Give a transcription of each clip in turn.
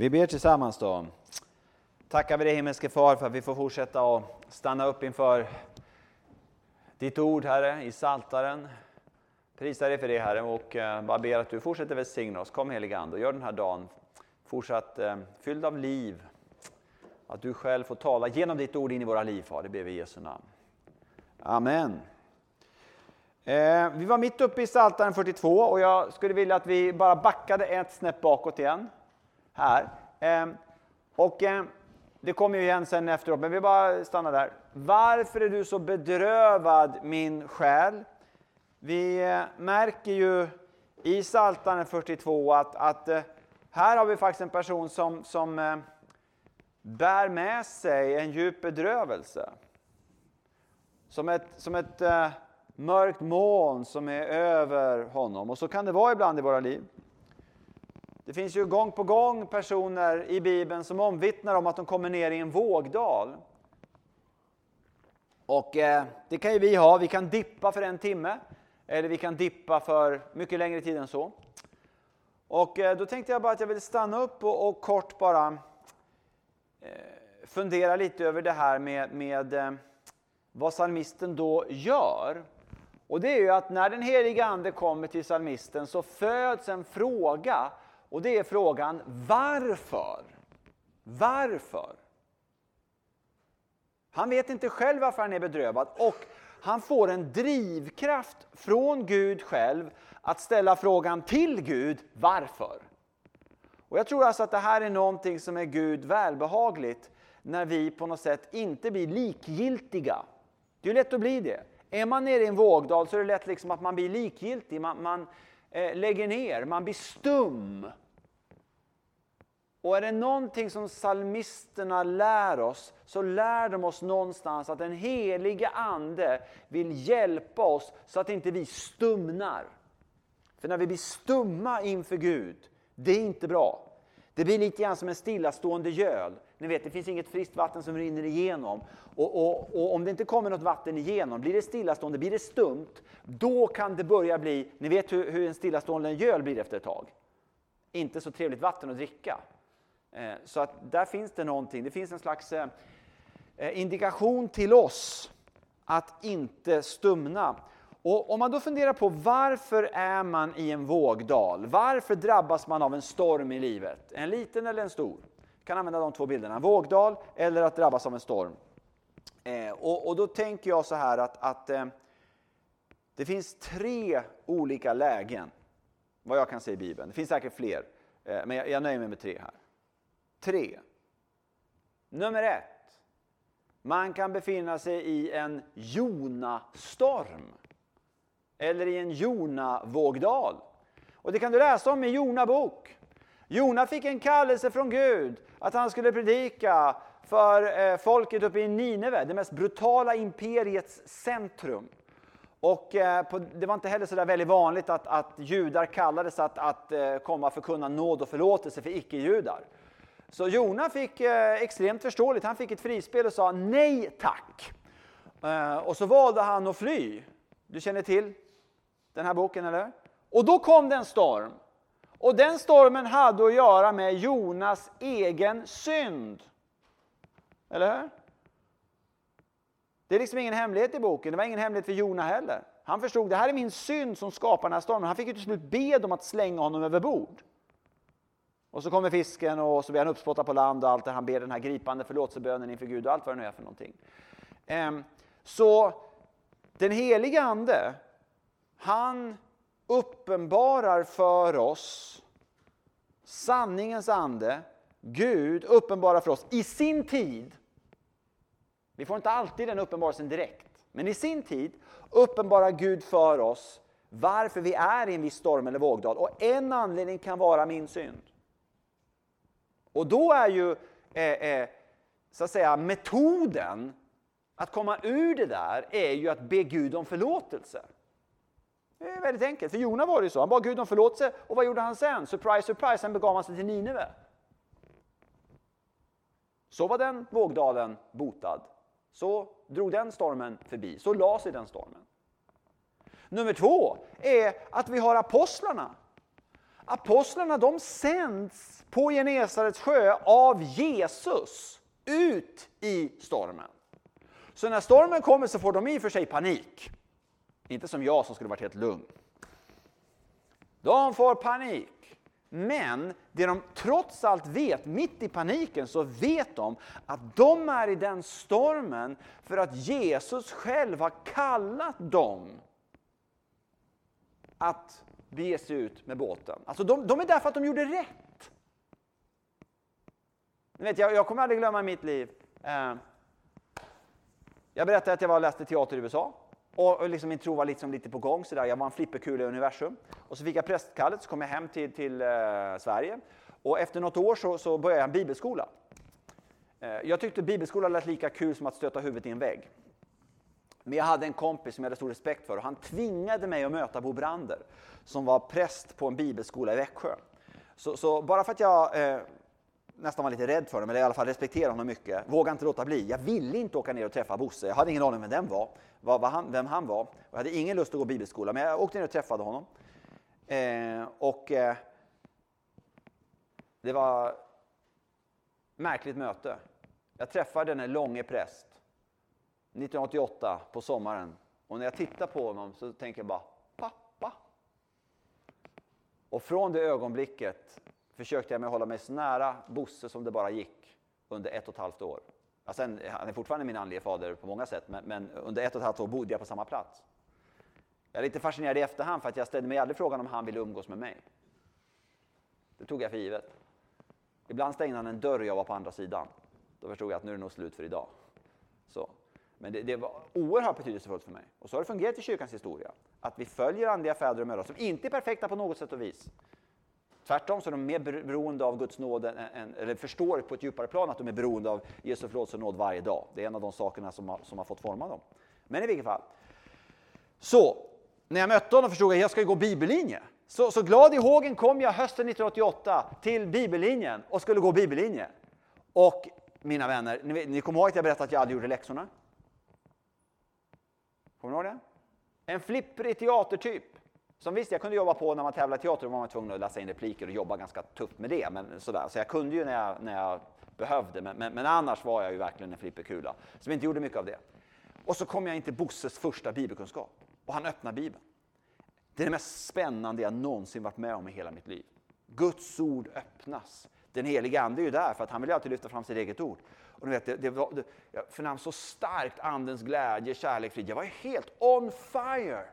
Vi ber tillsammans då. Tackar vi dig himmelske Far för att vi får fortsätta att stanna upp inför ditt ord Herre i Saltaren. Prisar dig för det Herre och eh, bara ber att du fortsätter välsigna oss. Kom helige Ande och gör den här dagen fortsatt eh, fylld av liv. Att du själv får tala genom ditt ord in i våra liv Far, det ber vi i Jesu namn. Amen. Eh, vi var mitt uppe i Psaltaren 42 och jag skulle vilja att vi bara backade ett snäpp bakåt igen. Här. Ehm, och ehm, det kommer ju igen sen efteråt, men vi bara stannar där. Varför är du så bedrövad min själ? Vi eh, märker ju i Psaltaren 42 att, att eh, här har vi faktiskt en person som, som eh, bär med sig en djup bedrövelse. Som ett, som ett mörkt moln som är över honom. Och så kan det vara ibland i våra liv. Det finns ju gång på gång personer i Bibeln som omvittnar om att de kommer ner i en vågdal. Och eh, det kan ju vi ha. Vi kan dippa för en timme. Eller vi kan dippa för mycket längre tid än så. Och eh, då tänkte jag bara att jag ville stanna upp och, och kort bara eh, fundera lite över det här med, med eh, vad psalmisten då gör. Och det är ju att när den heliga Ande kommer till psalmisten så föds en fråga. Och det är frågan varför? Varför? Han vet inte själv varför han är bedrövad och han får en drivkraft från Gud själv att ställa frågan till Gud varför. Och Jag tror alltså att det här är någonting som är Gud välbehagligt när vi på något sätt inte blir likgiltiga. Det är lätt att bli det. Är man nere i en vågdal så är det lätt liksom att man blir likgiltig, man, man Eh, lägger ner, man blir stum. Och är det någonting som psalmisterna lär oss, så lär de oss någonstans att den helige Ande vill hjälpa oss så att inte vi stumnar. För när vi blir stumma inför Gud, det är inte bra. Det blir lite grann som en stillastående göl. Ni vet, det finns inget friskt vatten som rinner igenom. Och, och, och, om det inte kommer något vatten igenom, blir det stillastående, blir det stumt, då kan det börja bli, ni vet hur, hur en stillastående göl blir efter ett tag. Inte så trevligt vatten att dricka. Eh, så att där finns det någonting, det finns en slags eh, eh indikation till oss att inte stumna. Och om man då funderar på varför är man i en vågdal? Varför drabbas man av en storm i livet? En liten eller en stor? Jag kan använda de två bilderna, vågdal eller att drabbas av en storm. Eh, och, och, då tänker jag så här att, att eh, det finns tre olika lägen, vad jag kan se i Bibeln. Det finns säkert fler, eh, men jag, jag nöjer mig med tre här. Tre. Nummer ett. Man kan befinna sig i en Jona-storm. Eller i en Jona-vågdal. Och det kan du läsa om i Jona bok. Jona fick en kallelse från Gud att han skulle predika för eh, folket uppe i Nineve, det mest brutala imperiets centrum. Och eh, det var inte heller så där väldigt vanligt att, att judar kallades att, att eh, komma komma förkunna nåd och förlåtelse för icke-judar. Så Jona fick extremt förståeligt, han fick ett frispel och sa nej tack. Och så valde han att fly. Du känner till den här boken eller? Och då kom det en storm. Och den stormen hade att göra med Jonas egen synd. Eller hur? Det är liksom ingen hemlighet i boken, det var ingen hemlighet för Jona heller. Han förstod det här är min synd som skapar den här stormen. Han fick ju till slut be dem att slänga honom över bord. Och så kommer fisken och så blir han uppspottad på land och allt det. Han ber den här gripande förlåtelsebönen inför Gud och allt vad det nu är för någonting. Ehm, så den heliga Ande, han uppenbarar för oss sanningens ande, Gud uppenbarar för oss i sin tid. Vi får inte alltid den uppenbarelsen direkt, men i sin tid uppenbarar Gud för oss varför vi är i en viss storm eller vågdal. Och en anledning kan vara min synd. Och då är ju eh, eh, så att säga metoden att komma ur det där är ju att be Gud om förlåtelse. Det är väldigt enkelt. För Jona var det ju så. Han bad Gud om förlåtelse och vad gjorde han sen? Surprise, surprise, sen begav han sig till Nineve. Så var den vågdalen botad. Så drog den stormen förbi. Så la sig den stormen. Nummer två är att vi har apostlarna. Apostlarna de sänds på Genesarets sjö av Jesus ut i stormen. Så när stormen kommer så får de i och för sig panik. Inte som jag som skulle varit helt lugn. De får panik. Men det de trots allt vet, mitt i paniken, så vet de att de är i den stormen för att Jesus själv har kallat dem att bege sig ut med båten. Alltså de, de är där för att de gjorde rätt. Ni vet, jag, jag kommer aldrig glömma mitt liv. Eh, jag berättade att jag var och läste teater i USA. Och liksom min tro var liksom lite på gång. Så där. Jag var en flipperkula i universum. Och så fick jag prästkallet, så kom jag hem till, till eh, Sverige. Och efter något år så, så började jag en bibelskola. Eh, jag tyckte bibelskola lät lika kul som att stöta huvudet i en vägg. Men jag hade en kompis som jag hade stor respekt för och han tvingade mig att möta Bo Brander som var präst på en bibelskola i Växjö. Så, så bara för att jag eh, nästan var lite rädd för honom, eller i alla fall respekterade honom mycket, vågade inte låta bli. Jag ville inte åka ner och träffa Bosse, jag hade ingen aning om vem den var, vad, vad han, vem han var. Jag hade ingen lust att gå bibelskola, men jag åkte ner och träffade honom. Eh, och eh, det var märkligt möte. Jag träffade den långe präst 1988 på sommaren. Och när jag tittar på honom så tänker jag bara, pappa. Och från det ögonblicket försökte jag mig hålla mig så nära Bosse som det bara gick under ett och ett halvt år. Ja, sen, han är fortfarande min andlige fader på många sätt, men, men, under ett och ett halvt år bodde jag på samma plats. Jag är lite fascinerad i efterhand för att jag ställde mig aldrig frågan om han ville umgås med mig. Det tog jag för givet. Ibland stängde han en dörr och jag var på andra sidan. Då förstod jag att nu är det nog slut för idag. Så. Men det, det, var oerhört betydelsefullt för mig. Och så har det fungerat i kyrkans historia. Att vi följer andliga fäder och mödrar som inte är perfekta på något sätt och vis. Tvärtom så är de mer beroende av Guds nåd, än, eller förstår på ett djupare plan att de är beroende av Jesu förlåtelse och nåd varje dag. Det är en av de sakerna som har, som har fått forma dem. Men i vilket fall. Så, när jag mötte honom förstod jag att jag ska gå bibellinje. Så, så glad i hågen kom jag hösten 1988 till bibellinjen och skulle gå bibellinje. Och mina vänner, ni, ni kommer ihåg att jag berättade att jag aldrig gjorde läxorna? Kommer ni ihåg det? En flipprig teatertyp. Som visst, jag kunde jobba på när man tävlade i teater, då var man tvungen att läsa in repliker och jobba ganska tufft med det. Men sådär. Så jag kunde ju när jag, när jag behövde, men, men, men annars var jag ju verkligen en flipperkula. Som inte gjorde mycket av det. Och så kom jag in till Bosses första bibelkunskap och han öppnade Bibeln. Det är det mest spännande jag någonsin varit med om i hela mitt liv. Guds ord öppnas. Den helige Ande är ju där för att han vill alltid lyfta fram sitt eget ord. Och vet, det, det var, det, jag förnam så starkt Andens glädje, kärlek, frid. Jag var helt on fire.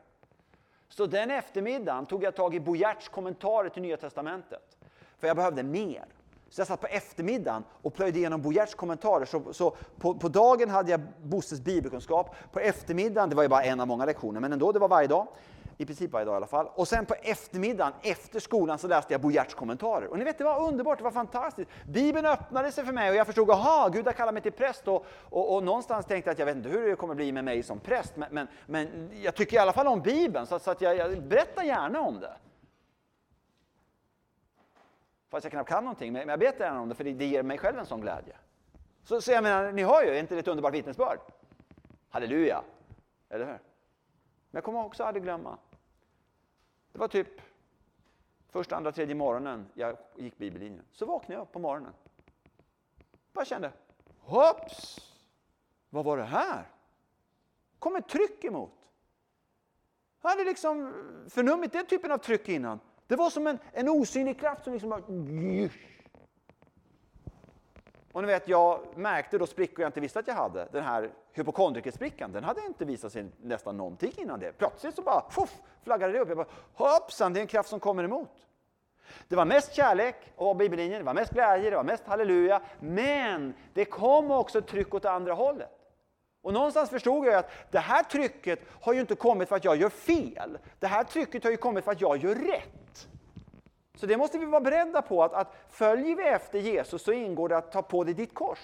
Så den eftermiddagen tog jag tag i Bojerts kommentarer till Nya Testamentet. För jag behövde mer. Så jag satt på eftermiddagen och plöjde igenom Bojerts kommentarer. Så, så på, på, dagen hade jag Bosses bibelkunskap. På eftermiddagen, det var ju bara en av många lektioner, men ändå, det var varje dag. I princip varje dag i alla fall. Och sen på eftermiddagen, efter skolan, så läste jag Bojerts kommentarer. Och ni vet, det var underbart, det var fantastiskt. Bibeln öppnade sig för mig och jag förstod, aha, Gud har kallat mig till präst. Och, och, och någonstans tänkte jag att jag vet inte hur det kommer bli med mig som präst, men, men, men jag tycker i alla fall om Bibeln, så, så att jag, jag berättar gärna om det. Fast jag knappt kan någonting, men jag berättar gärna om det, för det, det ger mig själv en sån glädje. Så, så jag menar, ni hör ju, är inte det ett underbart vittnesbörd? Halleluja! Eller hur? Men jag kommer också aldrig glömma det var typ första, andra, tredje morgonen jag gick bibellinjen. Så vaknade jag på morgonen. Bara kände, hopps! Vad var det här? kom ett tryck emot. Jag hade liksom förnummit den typen av tryck innan. Det var som en, en osynlig kraft som liksom bara... Och ni vet, jag märkte då sprickor jag inte visste att jag hade. Den här hypokondrikersprickan, den hade inte visat sig nästan någonting innan det. Plötsligt så bara fuff, flaggade det upp. Jag bara, hoppsan, det är en kraft som kommer emot. Det var mest kärlek och bibellinjen, det var mest glädje, det var mest halleluja. Men det kom också ett tryck åt andra hållet. Och någonstans förstod jag att det här trycket har ju inte kommit för att jag gör fel. Det här trycket har ju kommit för att jag gör rätt. Så det måste vi vara beredda på, att, att följer vi efter Jesus så ingår det att ta på dig ditt kors.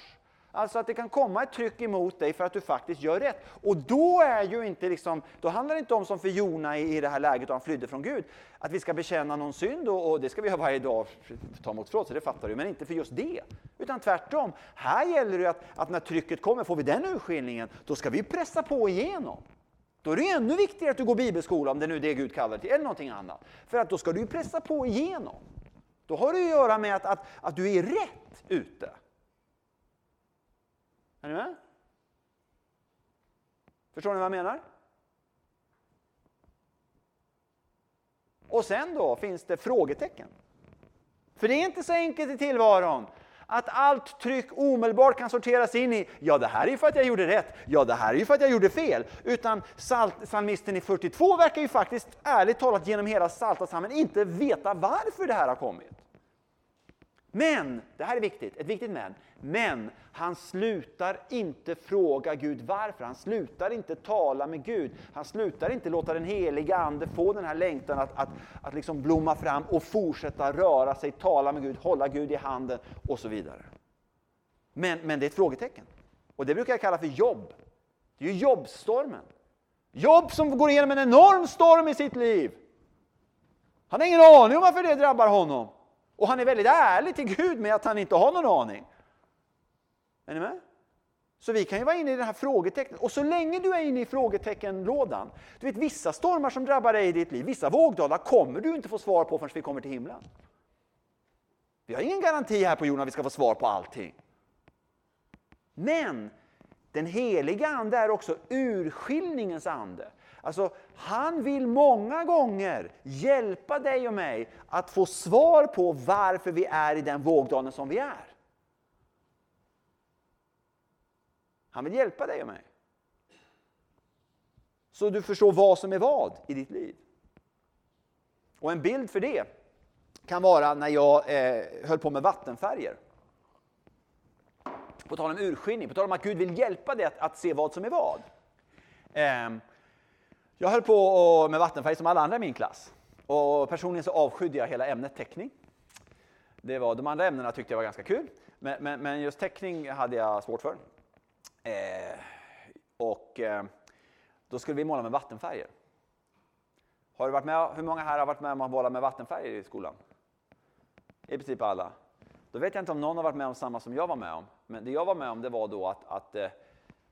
Alltså att det kan komma ett tryck emot dig för att du faktiskt gör rätt. Och då, är ju inte liksom, då handlar det inte om som för Jona i, i det här läget, då han flydde från Gud, att vi ska bekänna någon synd och, och det ska vi göra varje dag, ta emot förlåtelse, det fattar du, men inte för just det. Utan tvärtom, här gäller det att, att när trycket kommer, får vi den urskiljningen, då ska vi pressa på igenom. Då är det ännu viktigare att du går bibelskola, om det nu är det Gud kallar till, eller någonting annat. För att då ska du ju pressa på igenom. Då har det att göra med att, att, att du är rätt ute. Är ni med? Förstår ni vad jag menar? Och sen då finns det frågetecken. För det är inte så enkelt i tillvaron att allt tryck omedelbart kan sorteras in i ja, det här är ju för att jag gjorde rätt, ja, det här är ju för att jag gjorde fel. Utan psalmisten i 42 verkar ju faktiskt ärligt talat genom hela Psaltarpsalmen inte veta varför det här har kommit. Men, det här är viktigt, ett viktigt men. Men han slutar inte fråga Gud varför. Han slutar inte tala med Gud. Han slutar inte låta den heliga Ande få den här längtan att, att, att liksom blomma fram och fortsätta röra sig, tala med Gud, hålla Gud i handen och så vidare. Men, men det är ett frågetecken. Och det brukar jag kalla för jobb. Det är ju jobbstormen. Jobb som går igenom en enorm storm i sitt liv. Han har ingen aning om varför det drabbar honom. Och han är väldigt ärlig till Gud med att han inte har någon aning. Är ni med? Så vi kan ju vara inne i det här frågetecknet. Och så länge du är inne i frågeteckenlådan, du vet vissa stormar som drabbar dig i ditt liv, vissa vågdalar kommer du inte få svar på förrän vi kommer till himlen. Vi har ingen garanti här på jorden att vi ska få svar på allting. Men den heliga Ande är också urskiljningens ande. Alltså, han vill många gånger hjälpa dig och mig att få svar på varför vi är i den vågdalen som vi är. Han vill hjälpa dig och mig. Så du förstår vad som är vad i ditt liv. Och en bild för det kan vara när jag eh, höll på med vattenfärger. På tal om urskiljning, på tal om att Gud vill hjälpa dig att, att se vad som är vad. Eh, jag höll på med vattenfärg som alla andra i min klass. Och personligen så avskydde jag hela ämnet teckning. Det var, de andra ämnena tyckte jag var ganska kul, men, men, men just teckning hade jag svårt för. Eh, och eh, då skulle vi måla med vattenfärger. Har du varit med, hur många här har varit med om att måla med vattenfärger i skolan? I princip alla. Då vet jag inte om någon har varit med om samma som jag var med om. Men det jag var med om det var då att, att eh,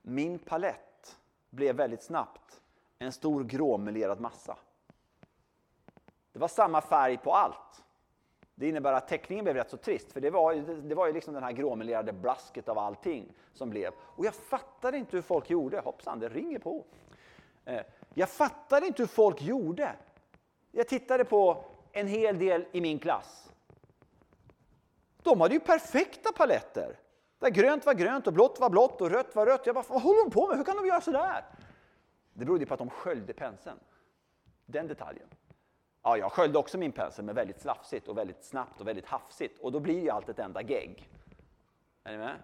min palett blev väldigt snabbt en stor gråmelerad massa. Det var samma färg på allt. Det innebär att teckningen blev rätt så trist, för det var, det var ju liksom den här gråmelerade blasket av allting som blev. Och jag fattade inte hur folk gjorde. Hoppsan, det ringer på. Eh, jag fattade inte hur folk gjorde. Jag tittade på en hel del i min klass. De hade ju perfekta paletter. Där grönt var grönt och blått var blått och rött var rött. Jag bara, vad håller de på med? Hur kan de göra sådär? Det berodde på att de sköljde penseln. Den detaljen. Ja, jag sköljde också min pensel, men väldigt slafsigt och väldigt snabbt och väldigt hafsigt. Och då blir ju allt ett enda gegg. Är ni med?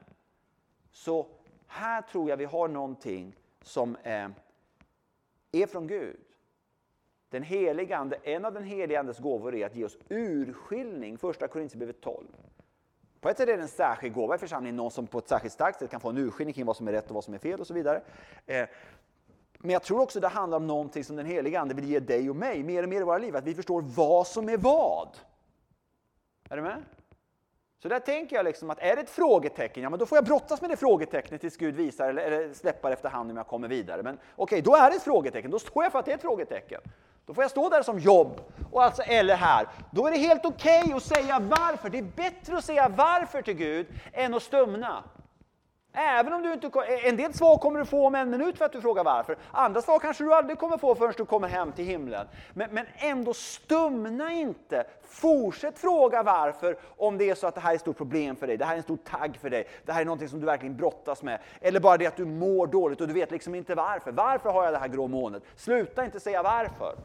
Så här tror jag vi har någonting som är, är från Gud. Den heliga ande, en av den heliga Andes gåvor är att ge oss urskiljning, första Korinthierbrevet 12. På ett sätt är det en särskild gåva i församlingen, någon som på ett särskilt starkt sätt kan få en urskiljning kring vad som är rätt och vad som är fel och så vidare. Eh, men jag tror också det handlar om någonting som den heliga Ande vill ge dig och mig mer och mer i våra liv, att vi förstår vad som är vad. Är du med? Så där tänker jag liksom att är det ett frågetecken, ja men då får jag brottas med det frågetecknet tills Gud visar eller, eller släpper efterhand om jag kommer vidare. Men okej, okay, då är det ett frågetecken, då står jag för att det är ett frågetecken. Då får jag stå där som jobb, och alltså, eller här. Då är det helt okej okay att säga varför. Det är bättre att säga varför till Gud än att stumna. Även om du inte, en del svar kommer du få om en minut för att du frågar varför. Andra svar kanske du aldrig kommer få förrän du kommer hem till himlen. Men, men ändå stumna inte. Fortsätt fråga varför om det är så att det här är ett stort problem för dig. Det här är en stor tagg för dig. Det här är något som du verkligen brottas med. Eller bara det att du mår dåligt och du vet liksom inte varför. Varför har jag det här grå molnet? Sluta inte säga varför.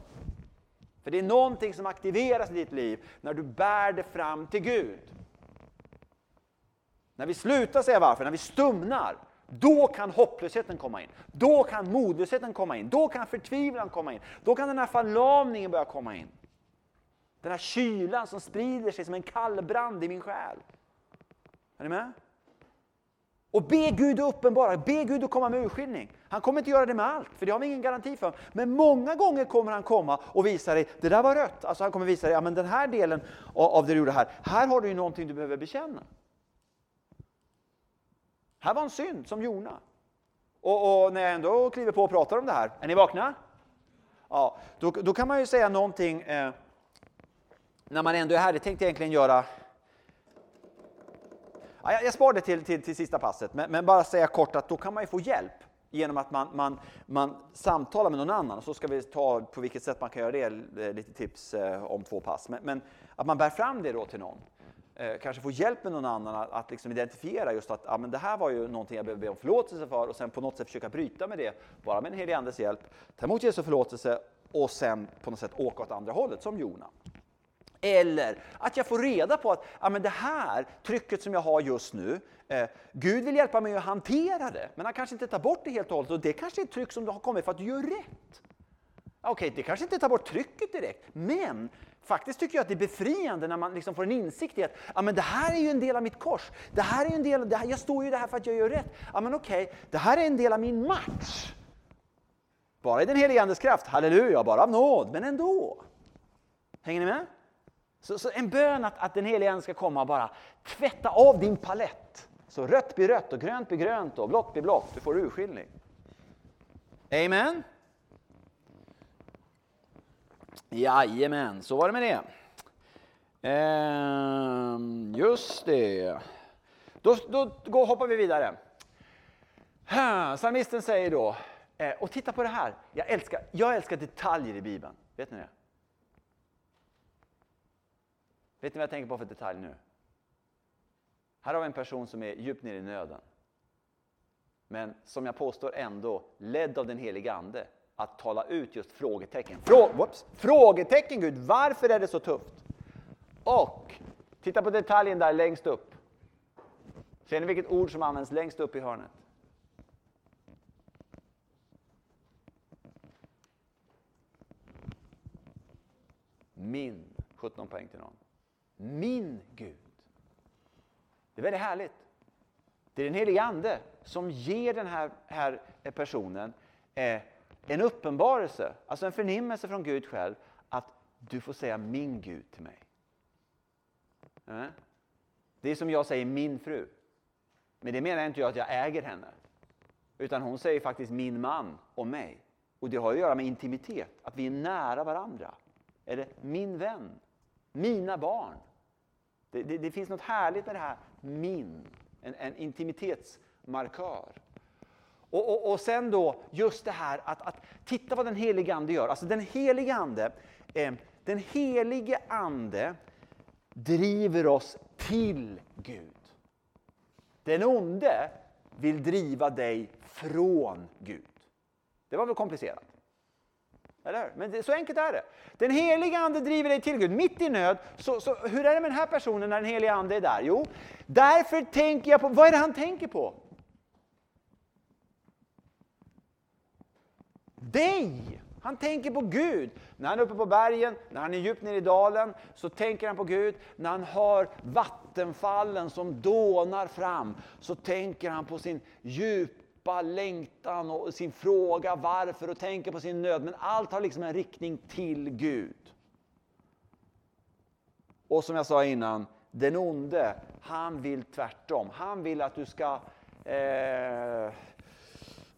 För det är någonting som aktiveras i ditt liv när du bär det fram till Gud. När vi slutar säga varför, när vi stumnar, då kan hopplösheten komma in. Då kan modlösheten komma in. Då kan förtvivlan komma in. Då kan den här förlamningen börja komma in. Den här kylan som sprider sig som en kallbrand i min själ. Är ni med? Och be Gud uppenbara, be Gud att komma med urskiljning. Han kommer inte göra det med allt, för det har vi ingen garanti för. Men många gånger kommer han komma och visa dig, det där var rött. Alltså han kommer visa dig, ja men den här delen av det du gjorde här, här har du ju någonting du behöver bekänna. Här var en synd som Jona. Och, och, när jag ändå kliver på och pratar om det här, är ni vakna? Ja, då, då kan man ju säga någonting eh, när man ändå är här. Det tänkte jag egentligen göra Ja, jag, jag spar det till, till, till sista passet, men, men, bara säga kort att då kan man ju få hjälp genom att man, man, man samtalar med någon annan. Och så ska vi ta på vilket sätt man kan göra det, eh, lite tips eh, om två pass. Men, men, att man bär fram det då till någon. Eh, kanske få hjälp med någon annan att, att liksom identifiera just att ja, men det här var ju någonting jag behöver be om förlåtelse för och sen på något sätt försöka bryta med det, bara med den helige Andes hjälp. Ta emot Jesu förlåtelse och sen på något sätt åka åt andra hållet, som Jona. Eller att jag får reda på att ja, men det här trycket som jag har just nu, eh, Gud vill hjälpa mig att hantera det, men han kanske inte tar bort det helt och hållet. Och det kanske är ett tryck som har kommit för att du gör rätt. Okej, okay, det kanske inte tar bort trycket direkt, men faktiskt tycker jag att det är befriande när man liksom får en insikt i att ja, men det här är ju en del av mitt kors. Det här är en del, det här, jag står ju där för att jag gör rätt. Ja, men okej, okay, det här är en del av min match. Bara i den helige Andes kraft, halleluja, bara av nåd, men ändå. Hänger ni med? Så, så en bön att, att den helige Ande ska komma och bara tvätta av din palett. Så rött blir rött och grönt blir grönt och blått blir blått. Du får urskiljning. Amen. Jajamän, så var det med det. Ehm, just det. Då, då, då hoppar vi vidare. Psalmisten säger då, eh, och titta på det här. Jag älskar, jag älskar detaljer i Bibeln. Vet ni det? Vet ni vad jag tänker på för detalj nu? Här har vi en person som är djupt nere i nöden. Men som jag påstår ändå ledd av den heliga Ande att tala ut just frågetecken. Frå whoops, frågetecken Gud, varför är det så tufft? Och titta på detaljen där längst upp. Ser ni vilket ord som används längst upp i hörnet? Min. 17 poäng till någon min Gud. Det är väldigt härligt. Det är den helige Ande som ger den här, här personen eh, en uppenbarelse, alltså en förnimmelse från Gud själv, att du får säga min Gud till mig. Eh? Det är som jag säger min fru. Men det menar inte jag att jag äger henne. Utan hon säger faktiskt min man och mig. Och det har att göra med intimitet, att vi är nära varandra. Eller min vän, mina barn. Det, det, det, finns något härligt med det här min, en, en intimitetsmarkör. Och, och, och, sen då just det här att, att titta vad den helige Ande gör. Alltså den helige Ande, eh, den helige Ande driver oss till Gud. Den onde vill driva dig från Gud. Det var väl komplicerat? Eller Men det, så enkelt är det. Den heliga Ande driver dig till Gud mitt i nöd. Så, så, hur är det med den här personen när den heliga Ande är där? Jo, därför tänker jag på, vad är det han tänker på? Dig! Han tänker på Gud. När han är uppe på bergen, när han är djupt nere i dalen, så tänker han på Gud. När han hör vattenfallen som dånar fram, så tänker han på sin djupa längtan och sin fråga varför och tänker på sin nöd. Men allt har liksom en riktning till Gud. Och som jag sa innan, den onde, han vill tvärtom. Han vill att du ska... Eh,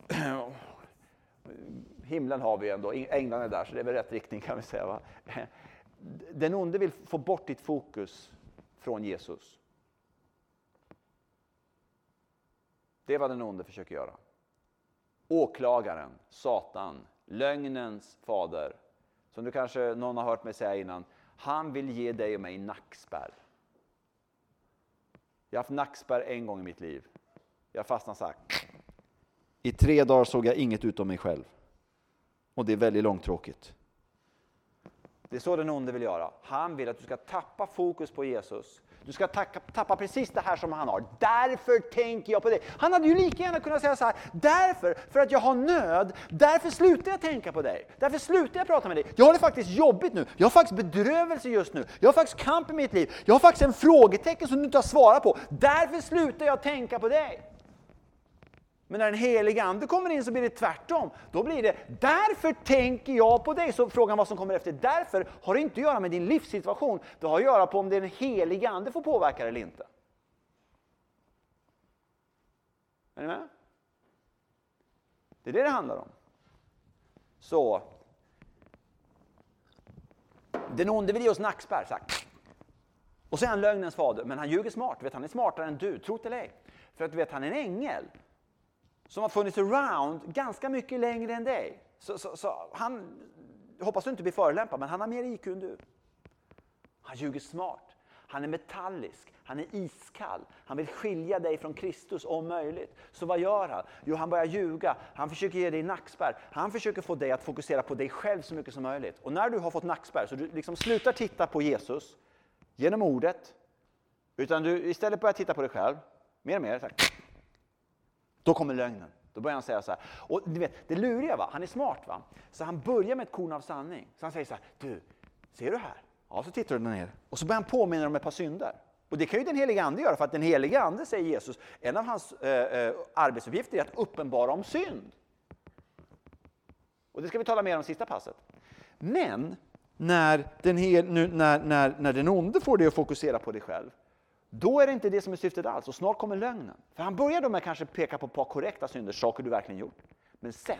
himlen har vi ändå, änglarna är där, så det är väl rätt riktning kan vi säga. Va? Den onde vill få bort ditt fokus från Jesus. Det är vad den onde försöker göra. Åklagaren, Satan, lögnens fader, som du kanske någon har hört mig säga innan, han vill ge dig och mig nackspärr. Jag har haft nackspärr en gång i mitt liv. Jag fastnade så här. I tre dagar såg jag inget utom mig själv. Och det är väldigt långtråkigt. Det är så den onde vill göra. Han vill att du ska tappa fokus på Jesus du ska tappa precis det här som han har. Därför tänker jag på dig. Han hade ju lika gärna kunnat säga så här. Därför, för att jag har nöd, därför slutar jag tänka på dig. Därför slutar jag prata med dig. Jag har det faktiskt jobbigt nu. Jag har faktiskt bedrövelse just nu. Jag har faktiskt kamp i mitt liv. Jag har faktiskt en frågetecken som du inte har svarat på. Därför slutar jag tänka på dig. Men när den helige Ande kommer in så blir det tvärtom. Då blir det, därför tänker jag på dig. Så frågan vad som kommer efter. Därför har det inte att göra med din livssituation. Det har att göra på om den helige Ande får påverka det eller inte. Är ni med? Det är det det handlar om. Så. Den onde vill ge oss nackspärr. Och så är han lögnens fader, men han ljuger smart. Vet, han är smartare än du, tro det eller ej. För att du vet, han är en ängel som har funnits around ganska mycket längre än dig. Så, så, så han, hoppas du inte blir förolämpad, men han har mer IQ än du. Han ljuger smart. Han är metallisk, han är iskall. Han vill skilja dig från Kristus om möjligt. Så vad gör han? Jo, han börjar ljuga. Han försöker ge dig nackspärr. Han försöker få dig att fokusera på dig själv så mycket som möjligt. Och när du har fått nackspärr, så du liksom slutar titta på Jesus genom ordet, utan du istället börjar titta på dig själv, mer och mer. Så här, då kommer lögnen. Då börjar han säga så här. Och du vet, det luriga va, han är smart va. Så han börjar med ett korn av sanning. Så han säger så här, du, ser du här? Ja, så tittar du ner. Och så börjar han påminna om ett par synder. Och det kan ju den helige Ande göra, för att den helige Ande, säger Jesus, en av hans eh, eh, arbetsuppgifter är att uppenbara om synd. Och det ska vi tala mer om sista passet. Men när den, hel, nu, när, när, när den onde får dig att fokusera på dig själv, då är det inte det som är syftet alls. Och snart kommer lögnen. För han börjar då med att kanske peka på ett par korrekta synder, saker du verkligen gjort. Men sen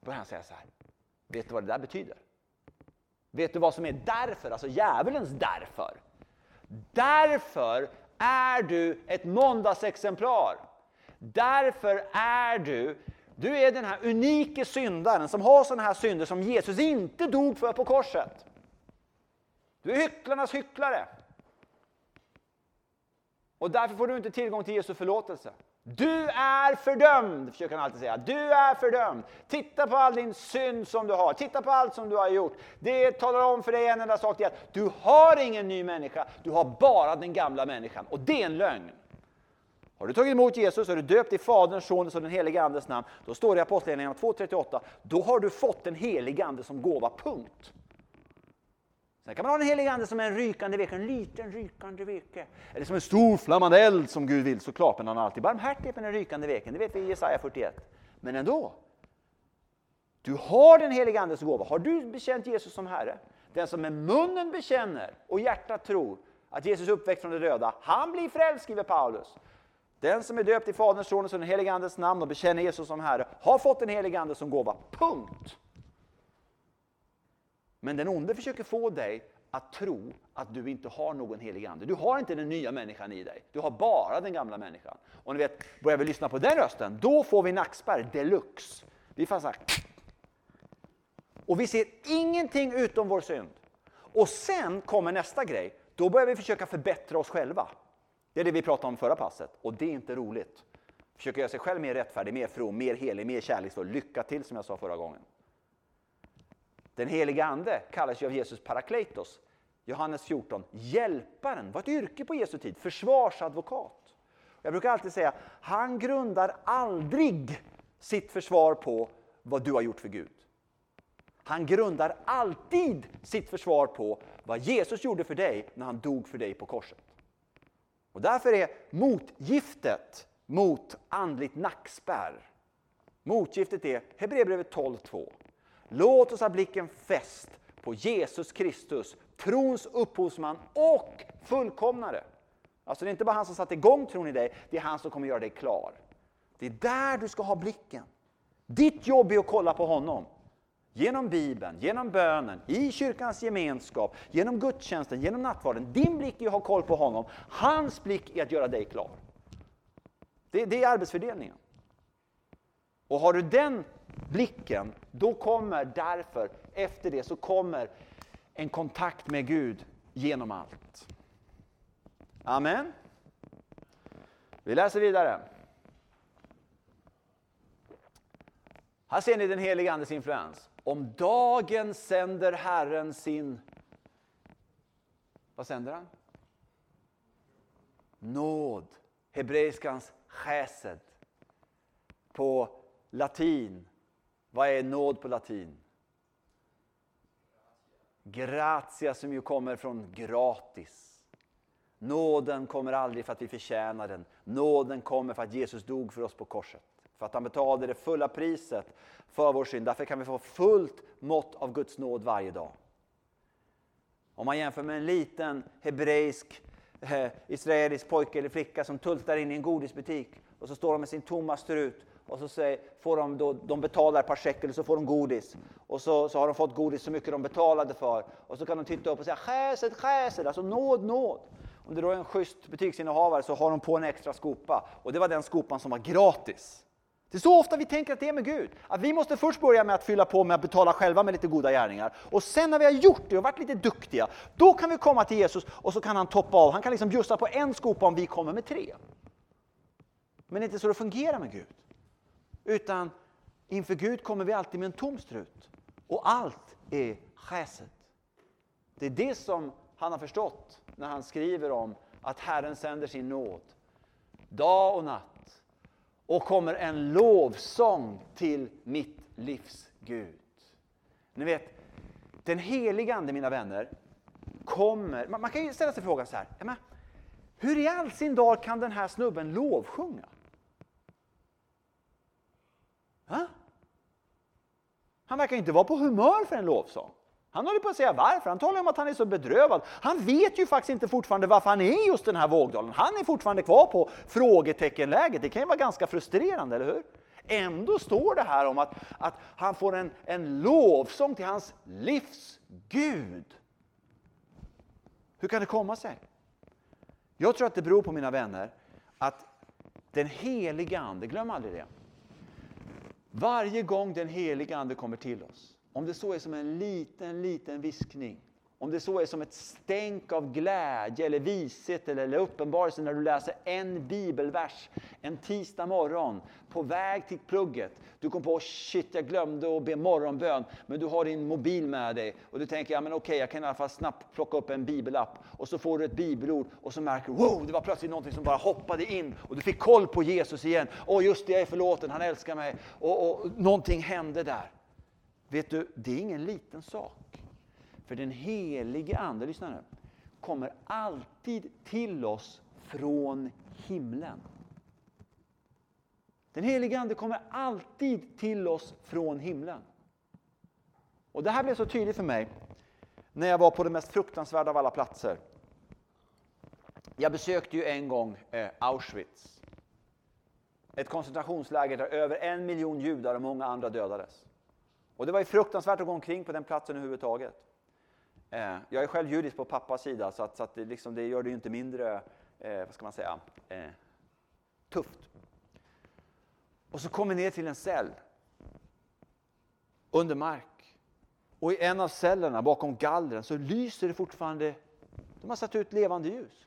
börjar han säga så här. Vet du vad det där betyder? Vet du vad som är därför, alltså djävulens därför? Därför är du ett måndagsexemplar. Därför är du, du är den här unika syndaren som har sådana här synder som Jesus inte dog för på korset. Du är hycklarnas hycklare. Och därför får du inte tillgång till Jesu förlåtelse. Du är fördömd, försöker han alltid säga. Du är fördömd. Titta på all din synd som du har. Titta på allt som du har gjort. Det talar om för dig en enda sak, det är att du har ingen ny människa. Du har bara den gamla människan. Och det är en lögn. Har du tagit emot Jesus och är du döpt i Faderns, Sonens och den helige Andes namn, då står det i Apostlagärningarna 2.38, då har du fått den helige Ande som gåva, punkt. Sen kan man ha den helige Ande som en rykande veke, en liten rykande veke. Eller som en stor flammande eld som Gud vill såklart, men han har alltid barmhärtighet med den rykande veken. Det vet vi i Jesaja 41. Men ändå. Du har den helige Andes gåva. Har du bekänt Jesus som Herre? Den som med munnen bekänner och hjärtat tror att Jesus är uppväckt från de döda, han blir frälst, skriver Paulus. Den som är döpt i Faderns, Sonens och den helige Andes namn och bekänner Jesus som Herre har fått den helige Ande som gåva. Punkt! Men den onde försöker få dig att tro att du inte har någon helig ande. Du har inte den nya människan i dig. Du har bara den gamla människan. Och ni vet, börjar vi lyssna på den rösten, då får vi nackspärr deluxe. Vi får sagt. Och vi ser ingenting utom vår synd. Och sen kommer nästa grej. Då börjar vi försöka förbättra oss själva. Det är det vi pratade om förra passet. Och det är inte roligt. Försöka göra sig själv mer rättfärdig, mer from, mer helig, mer kärleksfull. Lycka till som jag sa förra gången. Den helige Ande kallas ju av Jesus Parakletos. Johannes 14. Hjälparen var ett yrke på Jesu tid. Försvarsadvokat. Jag brukar alltid säga, han grundar aldrig sitt försvar på vad du har gjort för Gud. Han grundar alltid sitt försvar på vad Jesus gjorde för dig när han dog för dig på korset. Och därför är motgiftet mot andligt nackspärr, motgiftet är Hebreerbrevet 12.2. Låt oss ha blicken fäst på Jesus Kristus, trons upphovsman och fullkomnare. Alltså det är inte bara han som satte igång tron i dig, det är han som kommer göra dig klar. Det är där du ska ha blicken. Ditt jobb är att kolla på honom. Genom Bibeln, genom bönen, i kyrkans gemenskap, genom gudstjänsten, genom nattvarden. Din blick är att ha koll på honom. Hans blick är att göra dig klar. Det, det är arbetsfördelningen. Och har du den blicken, då kommer därför, efter det så kommer en kontakt med Gud genom allt. Amen. Vi läser vidare. Här ser ni den helige Andes influens. Om dagen sänder Herren sin... Vad sänder han? Nåd. Hebreiskans chesed. På latin vad är nåd på latin? Gratia som ju kommer från gratis. Nåden kommer aldrig för att vi förtjänar den. Nåden kommer för att Jesus dog för oss på korset. För att han betalade det fulla priset för vår synd. Därför kan vi få fullt mått av Guds nåd varje dag. Om man jämför med en liten hebreisk, eh, israelisk pojke eller flicka som tultar in i en godisbutik och så står de med sin tomma strut och så säger, får de, då, de betalar ett par shekel så får de godis. Och så, så har de fått godis så mycket de betalade för. Och så kan de titta upp och säga chesed, chesed, alltså nåd, nåd. Om det då är en schysst butiksinnehavare så har de på en extra skopa. Och det var den skopan som var gratis. Det är så ofta vi tänker att det är med Gud. Att vi måste först börja med att fylla på med att betala själva med lite goda gärningar. Och sen när vi har gjort det och varit lite duktiga, då kan vi komma till Jesus och så kan han toppa av. Han kan liksom bjussa på en skopa om vi kommer med tre. Men det är inte så det fungerar med Gud. Utan inför Gud kommer vi alltid med en tom strut. Och allt är skäset. Det är det som han har förstått när han skriver om att Herren sänder sin nåd dag och natt och kommer en lovsång till mitt livs Gud. Ni vet, den heliga Ande, mina vänner, kommer... Man, man kan ju ställa sig frågan så här, hur i all sin dag kan den här snubben lovsjunga? Ha? Han verkar inte vara på humör för en lovsång. Han håller på att säga varför. Han talar om att han är så bedrövad. Han vet ju faktiskt inte fortfarande varför han är i just den här vågdalen. Han är fortfarande kvar på frågeteckenläget. Det kan ju vara ganska frustrerande, eller hur? Ändå står det här om att, att han får en, en lovsång till hans livs Gud. Hur kan det komma sig? Jag tror att det beror på, mina vänner, att den heliga Ande, glöm aldrig det. Varje gång den heliga Ande kommer till oss om det så är som en liten, liten viskning, om det så är som ett stänk av glädje eller vishet eller uppenbarelse när du läser en bibelvers en tisdag morgon på väg till plugget. Du kom på shit, jag glömde att be morgonbön, men du har din mobil med dig och du tänker, ja men okej, jag kan i alla fall snabbt plocka upp en bibelapp och så får du ett bibelord och så märker du, wow, det var plötsligt någonting som bara hoppade in och du fick koll på Jesus igen. Åh, just det, jag är förlåten, han älskar mig och, och någonting hände där. Vet du, det är ingen liten sak. För den helige Ande, lyssna nu, kommer alltid till oss från himlen. Den helige Ande kommer alltid till oss från himlen. Och Det här blev så tydligt för mig när jag var på det mest fruktansvärda av alla platser. Jag besökte ju en gång eh, Auschwitz. Ett koncentrationsläger där över en miljon judar och många andra dödades. Och det var ju fruktansvärt att gå omkring på den platsen överhuvudtaget. Eh, jag är själv judisk på pappas sida så, att, så att det, liksom, det, gör det ju inte mindre, eh, vad ska man säga, eh, tufft. Och så kommer vi ner till en cell under mark. Och i en av cellerna bakom gallren så lyser det fortfarande, de har satt ut levande ljus.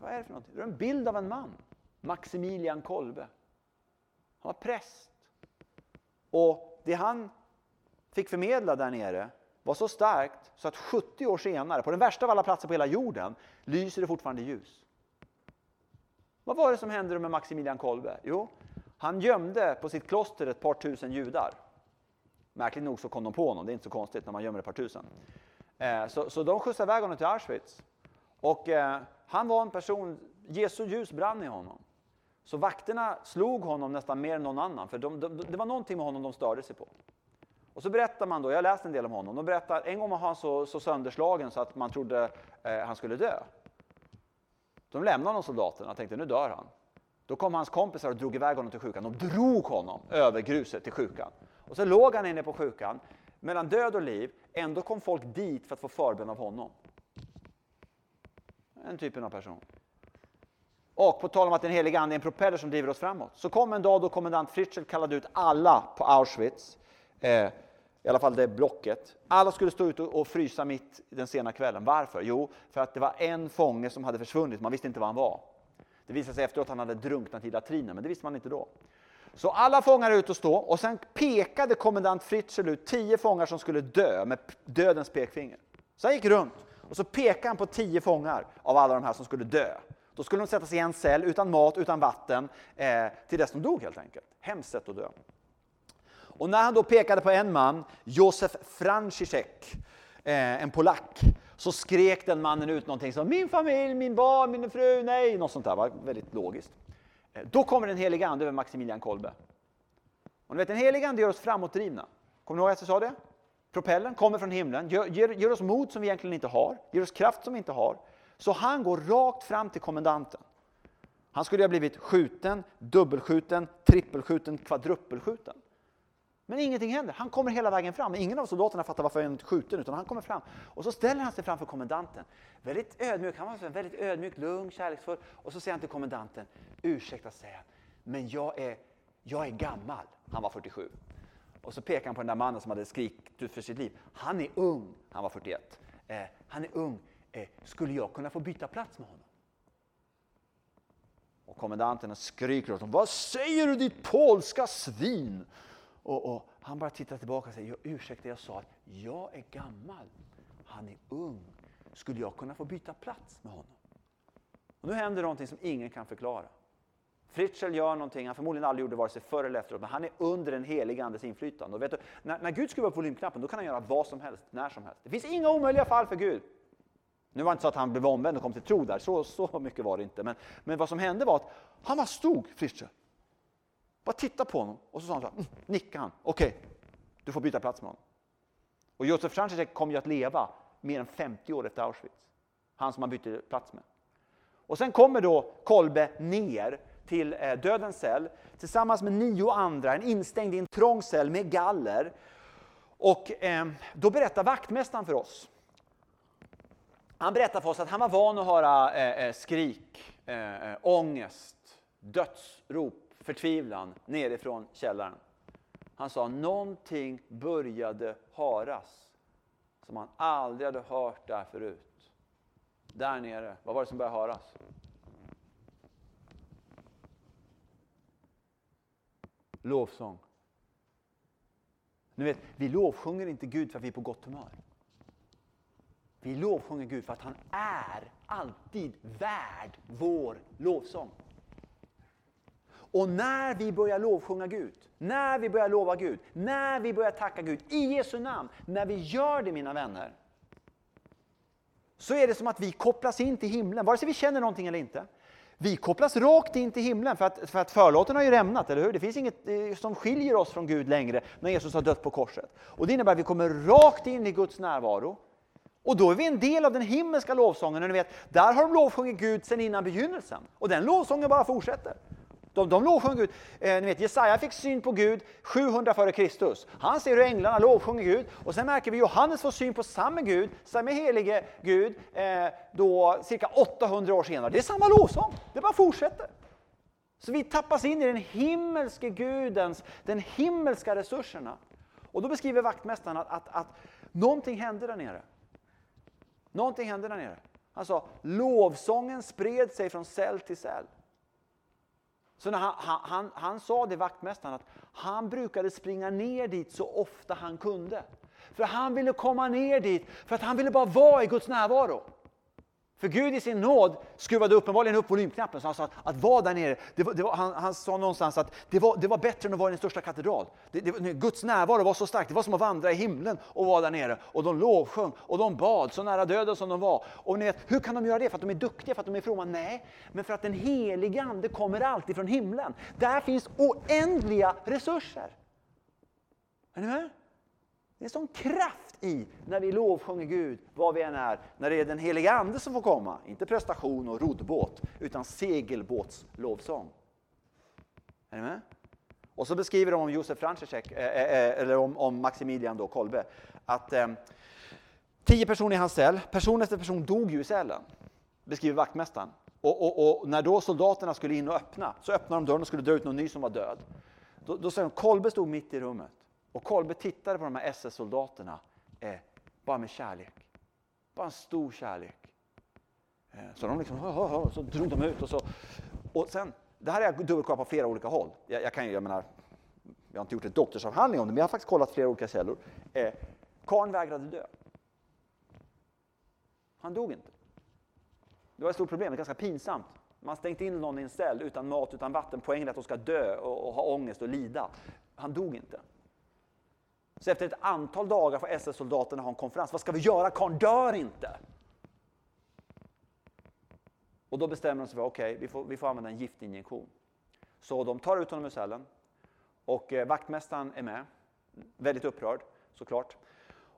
Vad är det för någonting? Det är en bild av en man, Maximilian Kolbe. Han var präst. Och det han fick förmedla där nere var så starkt så att 70 år senare, på den värsta av alla platser på hela jorden, lyser det fortfarande ljus. Vad var det som hände med Maximilian Kolbe? Jo, han gömde på sitt kloster ett par tusen judar. Märkligt nog så kom de på honom, det är inte så konstigt när man gömmer ett par tusen. Eh, så, så de skjutsade iväg honom till Auschwitz. Och eh, han var en person, Jesu ljus brann i honom. Så vakterna slog honom nästan mer än någon annan, för de, de, det var någonting med honom de störde sig på. Och så berättar man då, jag har läst en del om honom, de berättar en gång var han så, så sönderslagen så att man trodde eh, han skulle dö. De lämnade honom soldaterna och tänkte nu dör han. Då kom hans kompisar och drog iväg honom till sjukan. De drog honom över gruset till sjukan. Och så låg han inne på sjukan, mellan död och liv. Ändå kom folk dit för att få förbön av honom. Den typen av person. Och på tal om att den heliga Ande är en propeller som driver oss framåt, så kom en dag då kommendant Fritzl kallade ut alla på Auschwitz, eh, i alla fall det blocket. Alla skulle stå ute och frysa mitt den sena kvällen. Varför? Jo, för att det var en fånge som hade försvunnit, man visste inte var han var. Det visade sig efteråt att han hade drunknat i latrinen, men det visste man inte då. Så alla fångar ut och stå och sen pekade kommendant Fritzl ut tio fångar som skulle dö med dödens pekfinger. Så han gick runt och så pekade han på tio fångar av alla de här som skulle dö. Då skulle de sättas i en cell utan mat, utan vatten, eh, till dess de dog helt enkelt. Hemskt sätt att dö. Och när han då pekade på en man, Josef Franciszek, eh, en polack, så skrek den mannen ut någonting som min familj, min barn, min fru, nej, något sånt där. var väldigt logiskt. Eh, då kommer den heliga Ande över Maximilian Kolbe. Och ni vet, den heliga Ande gör oss framåtdrivna. Kommer ni ihåg att jag sa det? Propellen kommer från himlen, ger, ger, ger oss mod som vi egentligen inte har, ger oss kraft som vi inte har. Så han går rakt fram till kommendanten. Han skulle ha blivit skjuten, dubbelskjuten, trippelskjuten, kvadruppelskjuten. Men ingenting händer. Han kommer hela vägen fram. Ingen av soldaterna fattar varför han är skjuten, utan han kommer fram. Och så ställer han sig framför kommendanten. Väldigt ödmjuk, han var väldigt ödmjuk, lugn, kärleksfull. Och så säger han till kommendanten, ursäkta säger han, men jag är, jag är gammal. Han var 47. Och så pekar han på den där mannen som hade skrikit ut för sitt liv. Han är ung. Han var 41. Eh, han är ung. Eh, skulle jag kunna få byta plats med honom? Och kommendanterna skriker åt honom. Vad säger du ditt polska svin? Och, och, han bara tittar tillbaka och säger, ursäkta jag sa att jag är gammal, han är ung. Skulle jag kunna få byta plats med honom? Och nu händer någonting som ingen kan förklara. Fritzl gör någonting han förmodligen aldrig gjorde vare sig förr eller efteråt, men han är under den helige Andes inflytande. Och vet du, när, när Gud skruvar på volymknappen då kan han göra vad som helst, när som helst. Det finns inga omöjliga fall för Gud. Nu var det inte så att han blev omvänd och kom till tro där, så, så mycket var det inte. Men, men vad som hände var att han bara stod, Fritzl, bara titta på honom och så sa han så här, mm, nickade han. Okej, okay, du får byta plats med honom. Och Josef Franzisek kom ju att leva mer än 50 år efter Auschwitz. Han som han bytte plats med. Och sen kommer då Kolbe ner till eh, dödens cell tillsammans med nio andra, en instängd i en trång cell med galler. Och eh, då berättar vaktmästaren för oss. Han berättar för oss att han var van att höra eh, eh skrik, eh, eh, ångest, dödsrop förtvivlan nerifrån källaren. Han sa någonting började höras som han aldrig hade hört där förut. Där nere, vad var det som började höras? Lovsång. Ni vet, vi lovsjunger inte Gud för att vi är på gott humör. Vi lovsjunger Gud för att han är alltid värd vår lovsång. Och när vi börjar lovsjunga Gud, när vi börjar lova Gud, när vi börjar tacka Gud i Jesu namn, när vi gör det mina vänner, så är det som att vi kopplas in till himlen, vare sig vi känner någonting eller inte. Vi kopplas rakt in till himlen, för att, för att förlåten har ju rämnat, eller hur? Det finns inget eh, som skiljer oss från Gud längre när Jesus har dött på korset. Och det innebär att vi kommer rakt in i Guds närvaro. Och då är vi en del av den himmelska lovsången. Och ni vet, där har de lovsjungit Gud sedan innan begynnelsen. Och den lovsången bara fortsätter. De, de lovsjunger Gud. Eh, ni vet, Jesaja fick syn på Gud 700 f.Kr. Han ser hur änglarna lovsjunger Gud. Och sen märker vi Johannes får syn på samma Gud, samma helige Gud, eh, då cirka 800 år senare. Det är samma lovsång, det bara fortsätter. Så vi tappas in i den himmelske Gudens, den himmelska resurserna. Och då beskriver vaktmästaren att, att, att någonting hände där nere. Någonting hände där nere. Han sa, lovsången spred sig från cell till cell. Så när han, han, han sa det vaktmästaren att han brukade springa ner dit så ofta han kunde. För han ville komma ner dit, för att han ville bara vara i Guds närvaro. För Gud i sin nåd skruvade uppenbarligen upp volymknappen, så han sa att, att vara där nere, det var, det var, han, han, sa någonstans att det var, det var bättre än att vara i den största katedral. Det, det, Guds närvaro var så stark, det var som att vandra i himlen och vara där nere. Och de lovsjöng och de bad, så nära döden som de var. Och ni vet, hur kan de göra det? För att de är duktiga, för att de är fromma? Nej, men för att den helige Ande kommer alltid från himlen. Där finns oändliga resurser. Är ni med? Det är en sån kraft i när vi lovsjunger Gud, var vi än är, när det är den heliga Ande som får komma. Inte prestation och roddbåt, utan segelbåtslovsång. Är ni med? Och så beskriver de om Josef Franzisek, eh, eh, eh, eller om, om, Maximilian då, Kolbe, att tio personer i hans cell, person efter person dog ju i cellen, beskriver vaktmästaren. Och, och, och, när då soldaterna skulle in och öppna, så öppnade de dörren och skulle dra ut någon ny som var död. Då, då säger de, Kolbe stod mitt i rummet. Och Kolbe tittade på de här SS-soldaterna eh, bara med kärlek. Bara en stor kärlek. Eh, så de liksom, hö, hö, hö, så drog de ut och så. Och sen, det här har jag dubbelkollat på flera olika håll. Jag, jag, kan jag menar, jag har inte gjort en doktorsavhandling om det, men jag har faktiskt kollat flera olika källor. Eh, Karn vägrade dö. Han dog inte. Det var ett stort problem, det var ganska pinsamt. Man stängt in någon i en cell utan mat, utan vatten. Poängen är att de ska dö och, och ha ångest och lida. Han dog inte. Så efter ett antal dagar får SS-soldaterna ha en konferens. Vad ska vi göra? Karn dör inte. Och då bestämmer de sig för att okay, vi, får, vi får använda en giftinjektion. Så de tar ut honom ur cellen och eh, vaktmästaren är med. Väldigt upprörd såklart.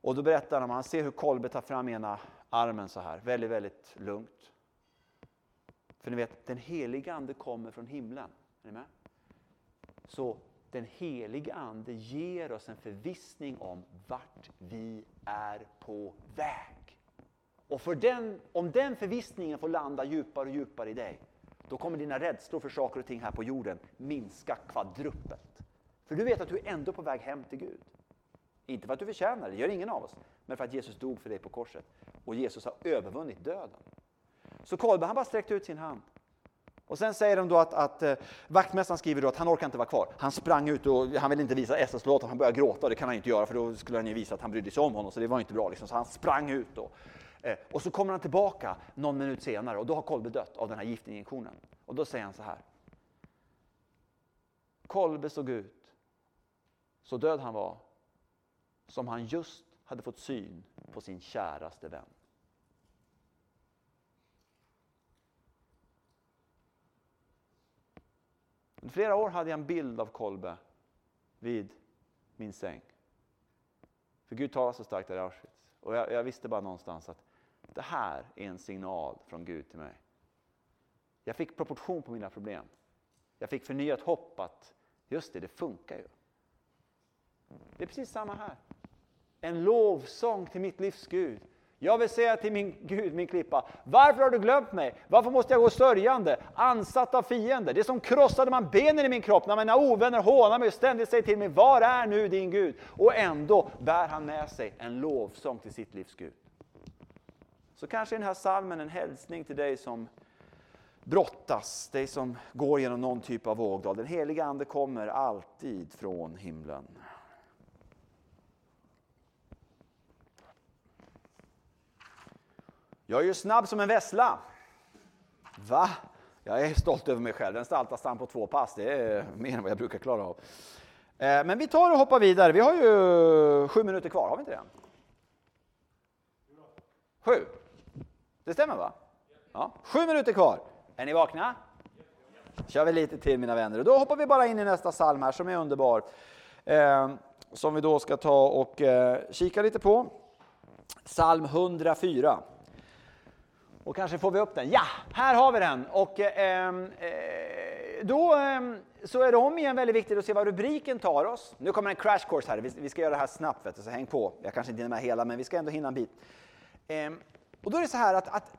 Och då berättar han, han ser hur Kolbe tar fram ena armen så här, väldigt, väldigt lugnt. För ni vet, den heliga Ande kommer från himlen. Är ni med? Så den helige Ande ger oss en förvissning om vart vi är på väg. Och för den, om den förvissningen får landa djupare och djupare i dig, då kommer dina rädslor för saker och ting här på jorden minska kvadruppelt. För du vet att du är ändå på väg hem till Gud. Inte för att du förtjänar det, det gör ingen av oss, men för att Jesus dog för dig på korset. Och Jesus har övervunnit döden. Så Kolbe han bara sträckte ut sin hand. Och sen säger de då att, att eh, vaktmästaren skriver då att han orkar inte vara kvar. Han sprang ut och han ville inte visa SS-soldaten, han började gråta och det kan han inte göra för då skulle han ju visa att han brydde sig om honom så det var inte bra. Liksom. Så han sprang ut då. Eh, och så kommer han tillbaka någon minut senare och då har Kolbe dött av den här giftinjektionen. Och då säger han så här. Kolbe såg ut, så död han var, som han just hade fått syn på sin käraste vän. Under flera år hade jag en bild av Kolbe vid min säng. För Gud talade så starkt där i Auschwitz. Och jag, jag, visste bara någonstans att det här är en signal från Gud till mig. Jag fick proportion på mina problem. Jag fick förnyat hopp att just det, det funkar ju. Det är precis samma här. En lovsång till mitt livs Gud. Jag vill säga till min Gud, min klippa, varför har du glömt mig? Varför måste jag gå sörjande, ansatt av fiender? Det som krossade man benen i min kropp när mina ovänner hånar mig och ständigt säger till mig, var är nu din Gud? Och ändå bär han med sig en lovsång till sitt livs Gud. Så kanske är den här salmen en hälsning till dig som brottas, dig som går genom någon typ av vågdal. Den heliga Ande kommer alltid från himlen. Jag är ju snabb som en vessla. Va? Jag är stolt över mig själv. Den staltastan på två pass, det är mer än vad jag brukar klara av. Eh, men vi tar och hoppar vidare. Vi har ju sju minuter kvar, har vi inte det? Sju? Det stämmer va? Ja. Sju minuter kvar. Är ni vakna? kör vi lite till mina vänner. Och då hoppar vi bara in i nästa psalm här som är underbar. Eh, som vi då ska ta och eh, kika lite på. Psalm 104. Och kanske får vi upp den. Ja, här har vi den. Och eh, ehm, eh då eh, så är det om igen väldigt viktigt att se vad rubriken tar oss. Nu kommer en crash course här. Vi, vi ska göra det här snabbt, vet du, så häng på. Jag kanske inte hinner med hela, men vi ska ändå hinna en bit. Eh, och då är det så här att, att,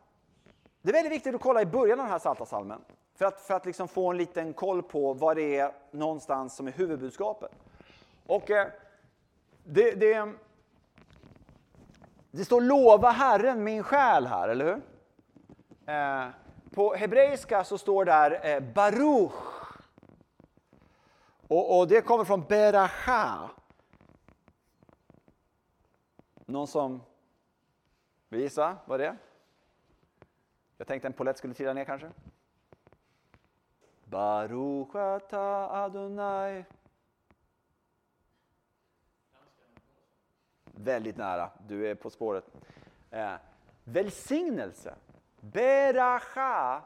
det är väldigt viktigt att kolla i början av den här salta salmen för att, för att liksom få en liten koll på vad det är någonstans som är huvudbudskapet. Och eh, det, det, det står lova Herren min själ här, eller hur? Eh, på hebreiska så står där eh, Baruch. Och, och, det kommer från Beracha. Någon som vill gissa vad det är? Jag tänkte en polett skulle trilla ner kanske. Baruch ata Adonai. Väldigt nära, du är på spåret. Eh, välsignelse. Beracha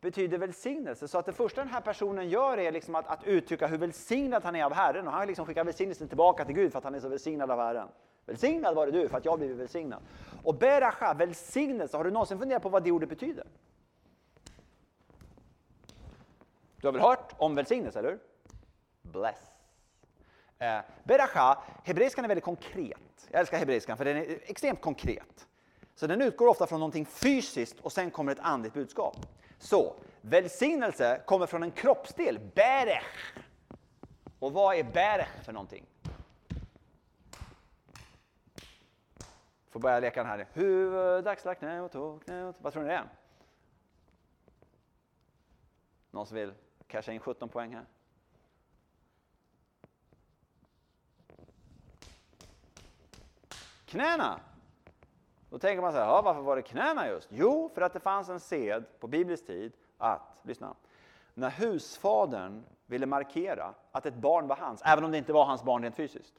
betyder välsignelse. Så att det första den här personen gör är liksom att, att uttrycka hur välsignad han är av Herren. Och han liksom skickar välsignelsen tillbaka till Gud för att han är så välsignad av Herren. Välsignad var det du för att jag blivit välsignad. Och beracha, välsignelse, har du någonsin funderat på vad det ordet betyder? Du har väl hört om välsignelse, eller hur? Bless. Eh, beracha, hebreiskan är väldigt konkret. Jag älskar hebreiskan för den är extremt konkret. Så den utgår ofta från någonting fysiskt och sen kommer ett andligt budskap. Så välsignelse kommer från en kroppsdel, berech. Och vad är berech för någonting? Får börja leka den här. Huvud, axlar, knä och tå, knä och tå. Vad tror ni det är? Någon som vill casha in 17 poäng här? Knäna! Då tänker man så här, ja, varför var det knäna just? Jo, för att det fanns en sed på biblisk tid att, lyssna, när husfadern ville markera att ett barn var hans, även om det inte var hans barn rent fysiskt,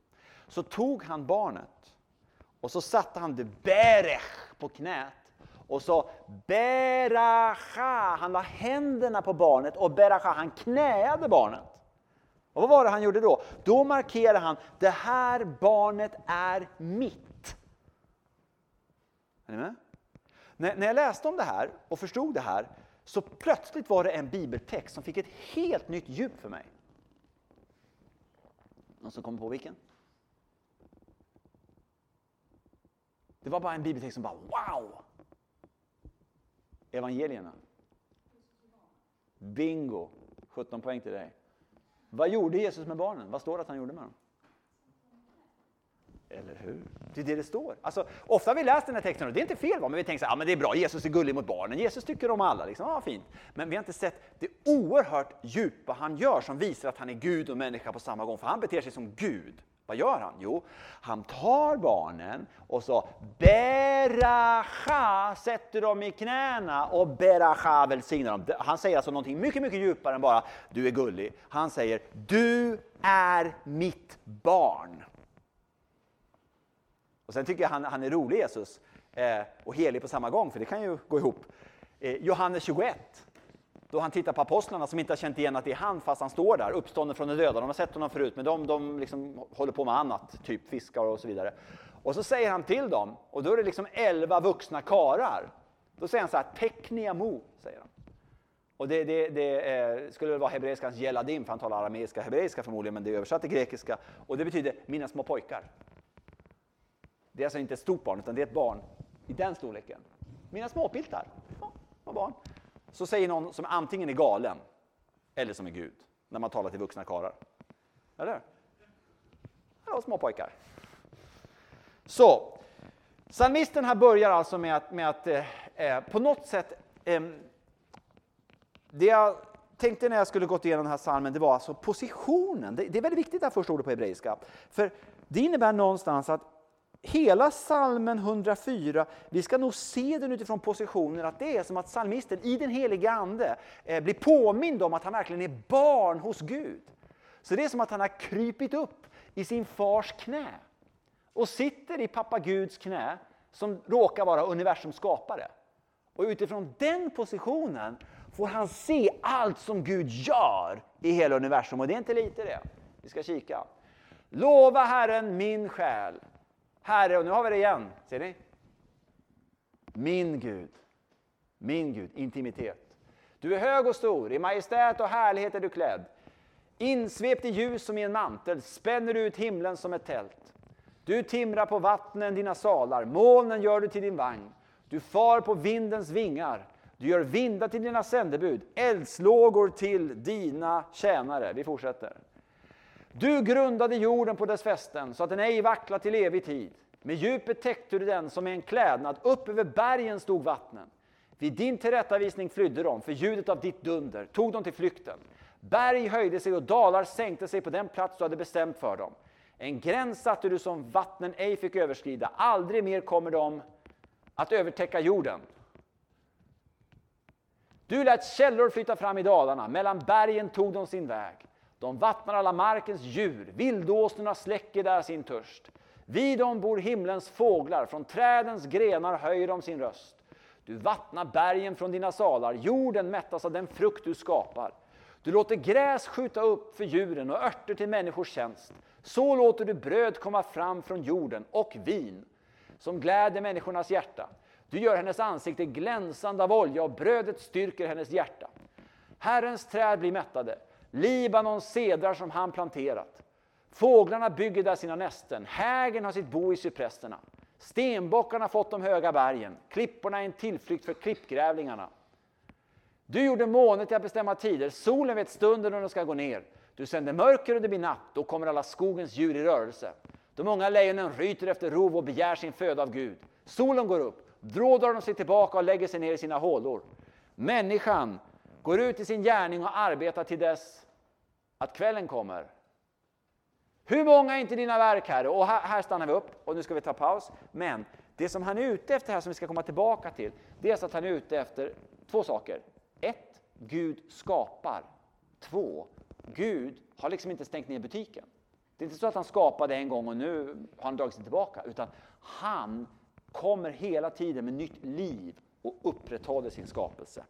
så tog han barnet och så satte han det berech på knät och så beracha, han la händerna på barnet och beracha, han knäade barnet. Och vad var det han gjorde då? Då markerade han, det här barnet är mitt. Är ni med? När, när jag läste om det här och förstod det här så plötsligt var det en bibeltext som fick ett helt nytt djup för mig. Någon som kommer på vilken? Det var bara en bibeltext som bara wow! Evangelierna. Bingo! 17 poäng till dig. Vad gjorde Jesus med barnen? Vad står det att han gjorde med dem? Eller hur? Det är det det står. Alltså, ofta har vi läst den här texten och det är inte fel, va? men vi tänker så här, men det är bra, Jesus är gullig mot barnen, Jesus tycker om alla. Liksom. ah, fint. Men vi har inte sett det oerhört djupa han gör som visar att han är Gud och människa på samma gång. För han beter sig som Gud. Vad gör han? Jo, han tar barnen och så beracha sätter dem i knäna och beracha välsignar dem. Han säger alltså någonting mycket, mycket djupare än bara du är gullig. Han säger du är mitt barn. Och sen tycker jag han, han är rolig Jesus eh, och helig på samma gång, för det kan ju gå ihop. Eh, Johannes 21, då han tittar på apostlarna som inte har känt igen att det är han fast han står där, uppstånden från de döda. De har sett honom förut, men de, de liksom håller på med annat, typ fiskar och så vidare. Och så säger han till dem, och då är det liksom elva vuxna karar. Då säger han så här, teknia mo, säger han. Och det, det, det eh, skulle väl vara hebreiskans geladim, för han talar arameiska hebreiska förmodligen, men det är översatt till grekiska. Och det betyder mina små pojkar. Det är alltså inte ett stort barn, utan det är ett barn i den storleken. Mina småpiltar, ja, barn. Så säger någon som antingen är galen eller som är Gud, när man talar till vuxna karlar. Eller Hallå småpojkar. Så, psalmisten här börjar alltså med att, med att eh, eh på något sätt eh, det jag tänkte när jag skulle gått igenom den här psalmen, det var alltså positionen. Det, det är väldigt viktigt det här första ordet på hebreiska. För det innebär någonstans att hela salmen 104, vi ska nog se den utifrån positionen att det är som att psalmisten i den heliga Ande eh, blir påmind om att han verkligen är barn hos Gud. Så det är som att han har krypit upp i sin fars knä och sitter i pappa Guds knä som råkar vara universums skapare. Och utifrån den positionen får han se allt som Gud gör i hela universum. Och det är inte lite det. Vi ska kika. Lova Herren min själ. Herre, och nu har vi det igen. Ser ni? Min Gud. Min Gud, intimitet. Du är hög och stor, i majestät och härlighet är du klädd. Insvept i ljus som i en mantel spänner du ut himlen som ett tält. Du timrar på vattnen dina salar, molnen gör du till din vagn. Du far på vindens vingar, du gör vindar till dina sändebud, eldslågor till dina tjänare. Vi fortsätter. Du grundade jorden på dess fästen så att den ej vacklar till evig tid. Med djupet täckte du den som med en klädnad, upp över bergen stod vattnen. Vid din tillrättavisning flydde de, för ljudet av ditt dunder tog dem till flykten. Berg höjde sig och dalar sänkte sig på den plats du hade bestämt för dem. En gräns satte du som vattnen ej fick överskrida. Aldrig mer kommer de att övertäcka jorden. Du lät källor flytta fram i dalarna, mellan bergen tog de sin väg. De vattnar alla markens djur, vildåsnorna släcker där sin törst. Vid dem bor himlens fåglar, från trädens grenar höjer de sin röst. Du vattnar bergen från dina salar, jorden mättas av den frukt du skapar. Du låter gräs skjuta upp för djuren och örter till människors tjänst. Så låter du bröd komma fram från jorden och vin som gläder människornas hjärta. Du gör hennes ansikte glänsande av olja och brödet styrker hennes hjärta. Herrens träd blir mättade, Libanons sedrar som han planterat. Fåglarna bygger där sina nästen, hägen har sitt bo i cypresserna. Stenbockarna har fått de höga bergen, klipporna är en tillflykt för klippgrävlingarna. Du gjorde månen till att bestämma tider, solen vet stunden när den ska gå ner. Du sänder mörker och det blir natt, då kommer alla skogens djur i rörelse. De många lejonen ryter efter rov och begär sin föda av Gud. Solen går upp, då drar de sig tillbaka och lägger sig ner i sina hålor. Människan går ut i sin gärning och arbetar till dess att kvällen kommer. Hur många är inte dina verk, Herre? Och här, här stannar vi upp och nu ska vi ta paus. Men det som han är ute efter här, som vi ska komma tillbaka till, det är att han är ute efter två saker. Ett, Gud skapar. Två, Gud har liksom inte stängt ner butiken. Det är inte så att han skapade en gång och nu har han dragit sig tillbaka, utan han kommer hela tiden med nytt liv och upprätthåller sin skapelse.